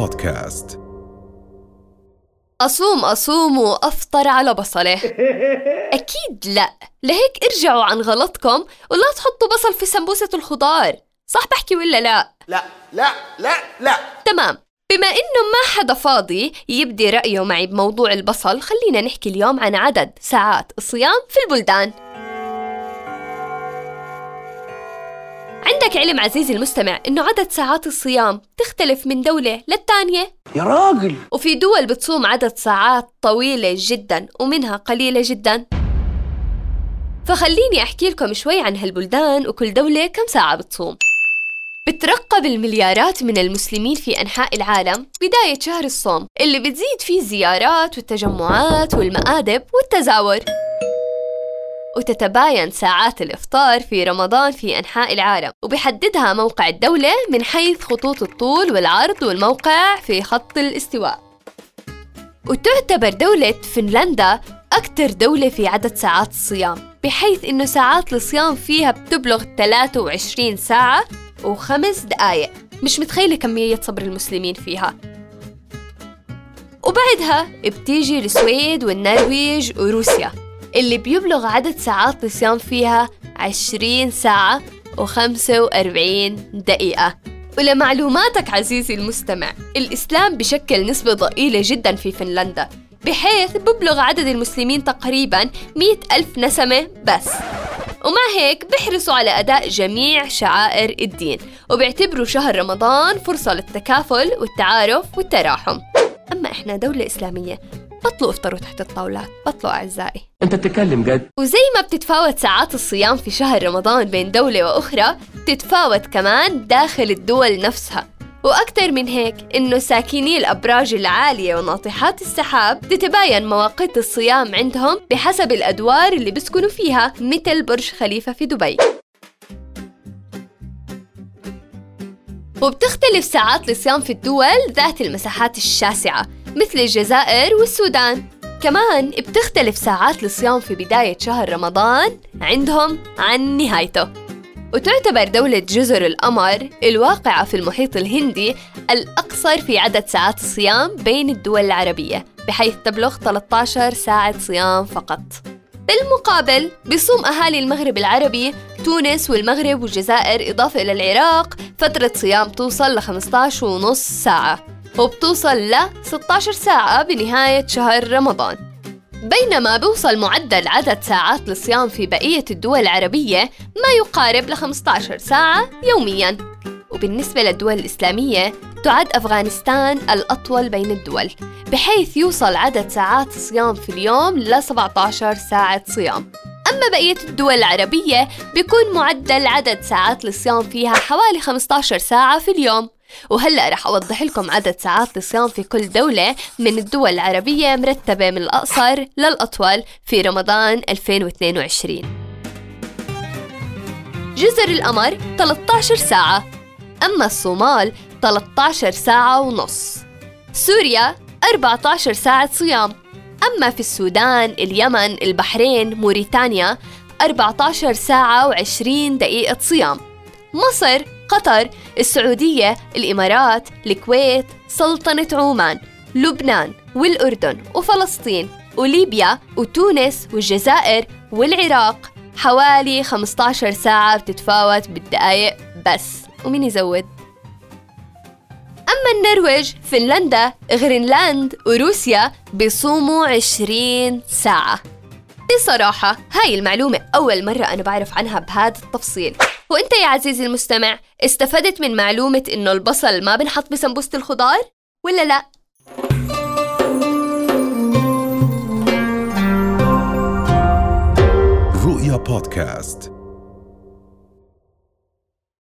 بودكاست. أصوم أصوم وأفطر على بصلة. أكيد لا. لهيك ارجعوا عن غلطكم ولا تحطوا بصل في سمبوسة الخضار. صح بحكي ولا لا؟ لا لا لا لا. تمام. بما إنه ما حدا فاضي يبدي رأيه معي بموضوع البصل خلينا نحكي اليوم عن عدد ساعات الصيام في البلدان. عندك علم عزيزي المستمع إنه عدد ساعات الصيام تختلف من دولة للتانية؟ يا راجل. وفي دول بتصوم عدد ساعات طويلة جدا ومنها قليلة جدا. فخليني أحكي لكم شوي عن هالبلدان وكل دولة كم ساعة بتصوم. بترقب المليارات من المسلمين في أنحاء العالم بداية شهر الصوم اللي بتزيد فيه الزيارات والتجمعات والمآدب والتزاور. وتتباين ساعات الإفطار في رمضان في أنحاء العالم. وبحددها موقع الدولة من حيث خطوط الطول والعرض والموقع في خط الاستواء. وتعتبر دولة فنلندا أكثر دولة في عدد ساعات الصيام بحيث إنه ساعات الصيام فيها بتبلغ 23 ساعة وخمس دقايق. مش متخيلة كمية صبر المسلمين فيها. وبعدها بتيجي السويد والنرويج وروسيا. اللي بيبلغ عدد ساعات الصيام فيها 20 ساعة و45 دقيقة. ولمعلوماتك عزيزي المستمع الإسلام بشكل نسبة ضئيلة جدا في فنلندا بحيث ببلغ عدد المسلمين تقريبا 100 ألف نسمة بس. ومع هيك بيحرصوا على أداء جميع شعائر الدين وبيعتبروا شهر رمضان فرصة للتكافل والتعارف والتراحم. أما إحنا دولة إسلامية بطلوا افطروا تحت الطاولات بطلوا أعزائي. أنت بتتكلم جد؟ وزي ما بتتفاوت ساعات الصيام في شهر رمضان بين دولة وأخرى بتتفاوت كمان داخل الدول نفسها. وأكثر من هيك إنه ساكني الأبراج العالية وناطحات السحاب تتباين مواقيت الصيام عندهم بحسب الأدوار اللي بيسكنوا فيها مثل برج خليفة في دبي. وبتختلف ساعات الصيام في الدول ذات المساحات الشاسعة. مثل الجزائر والسودان. كمان بتختلف ساعات الصيام في بداية شهر رمضان عندهم عن نهايته. وتعتبر دولة جزر القمر الواقعة في المحيط الهندي الأقصر في عدد ساعات الصيام بين الدول العربية بحيث تبلغ 13 ساعة صيام فقط. بالمقابل بيصوم أهالي المغرب العربي تونس والمغرب والجزائر إضافة إلى العراق فترة صيام توصل ل 15 ونص ساعة. وبتوصل ل 16 ساعة بنهاية شهر رمضان. بينما بيوصل معدل عدد ساعات الصيام في بقية الدول العربية ما يقارب ل 15 ساعة يومياً. وبالنسبة للدول الإسلامية تعد أفغانستان الأطول بين الدول بحيث يوصل عدد ساعات الصيام في اليوم ل 17 ساعة صيام. أما بقية الدول العربية بيكون معدل عدد ساعات الصيام فيها حوالي 15 ساعة في اليوم. وهلأ رح أوضح لكم عدد ساعات الصيام في كل دولة من الدول العربية مرتبة من الأقصر للأطول في رمضان 2022 جزر القمر 13 ساعة أما الصومال 13 ساعة ونص. سوريا 14 ساعة صيام أما في السودان، اليمن، البحرين، موريتانيا 14 ساعة و20 دقيقة صيام. مصر، قطر، السعودية، الإمارات، الكويت، سلطنة عمان، لبنان والأردن وفلسطين وليبيا وتونس والجزائر والعراق. حوالي 15 ساعة بتتفاوت بالدقايق بس ومين يزود؟ أما النرويج، فنلندا، غرينلاند وروسيا بيصوموا 20 ساعة. بصراحة هاي المعلومة أول مرة أنا بعرف عنها بهذا التفصيل. وإنت يا عزيزي المستمع استفدت من معلومة إنه البصل ما بنحط بسمبوسة الخضار ولا لأ؟ رؤيا بودكاست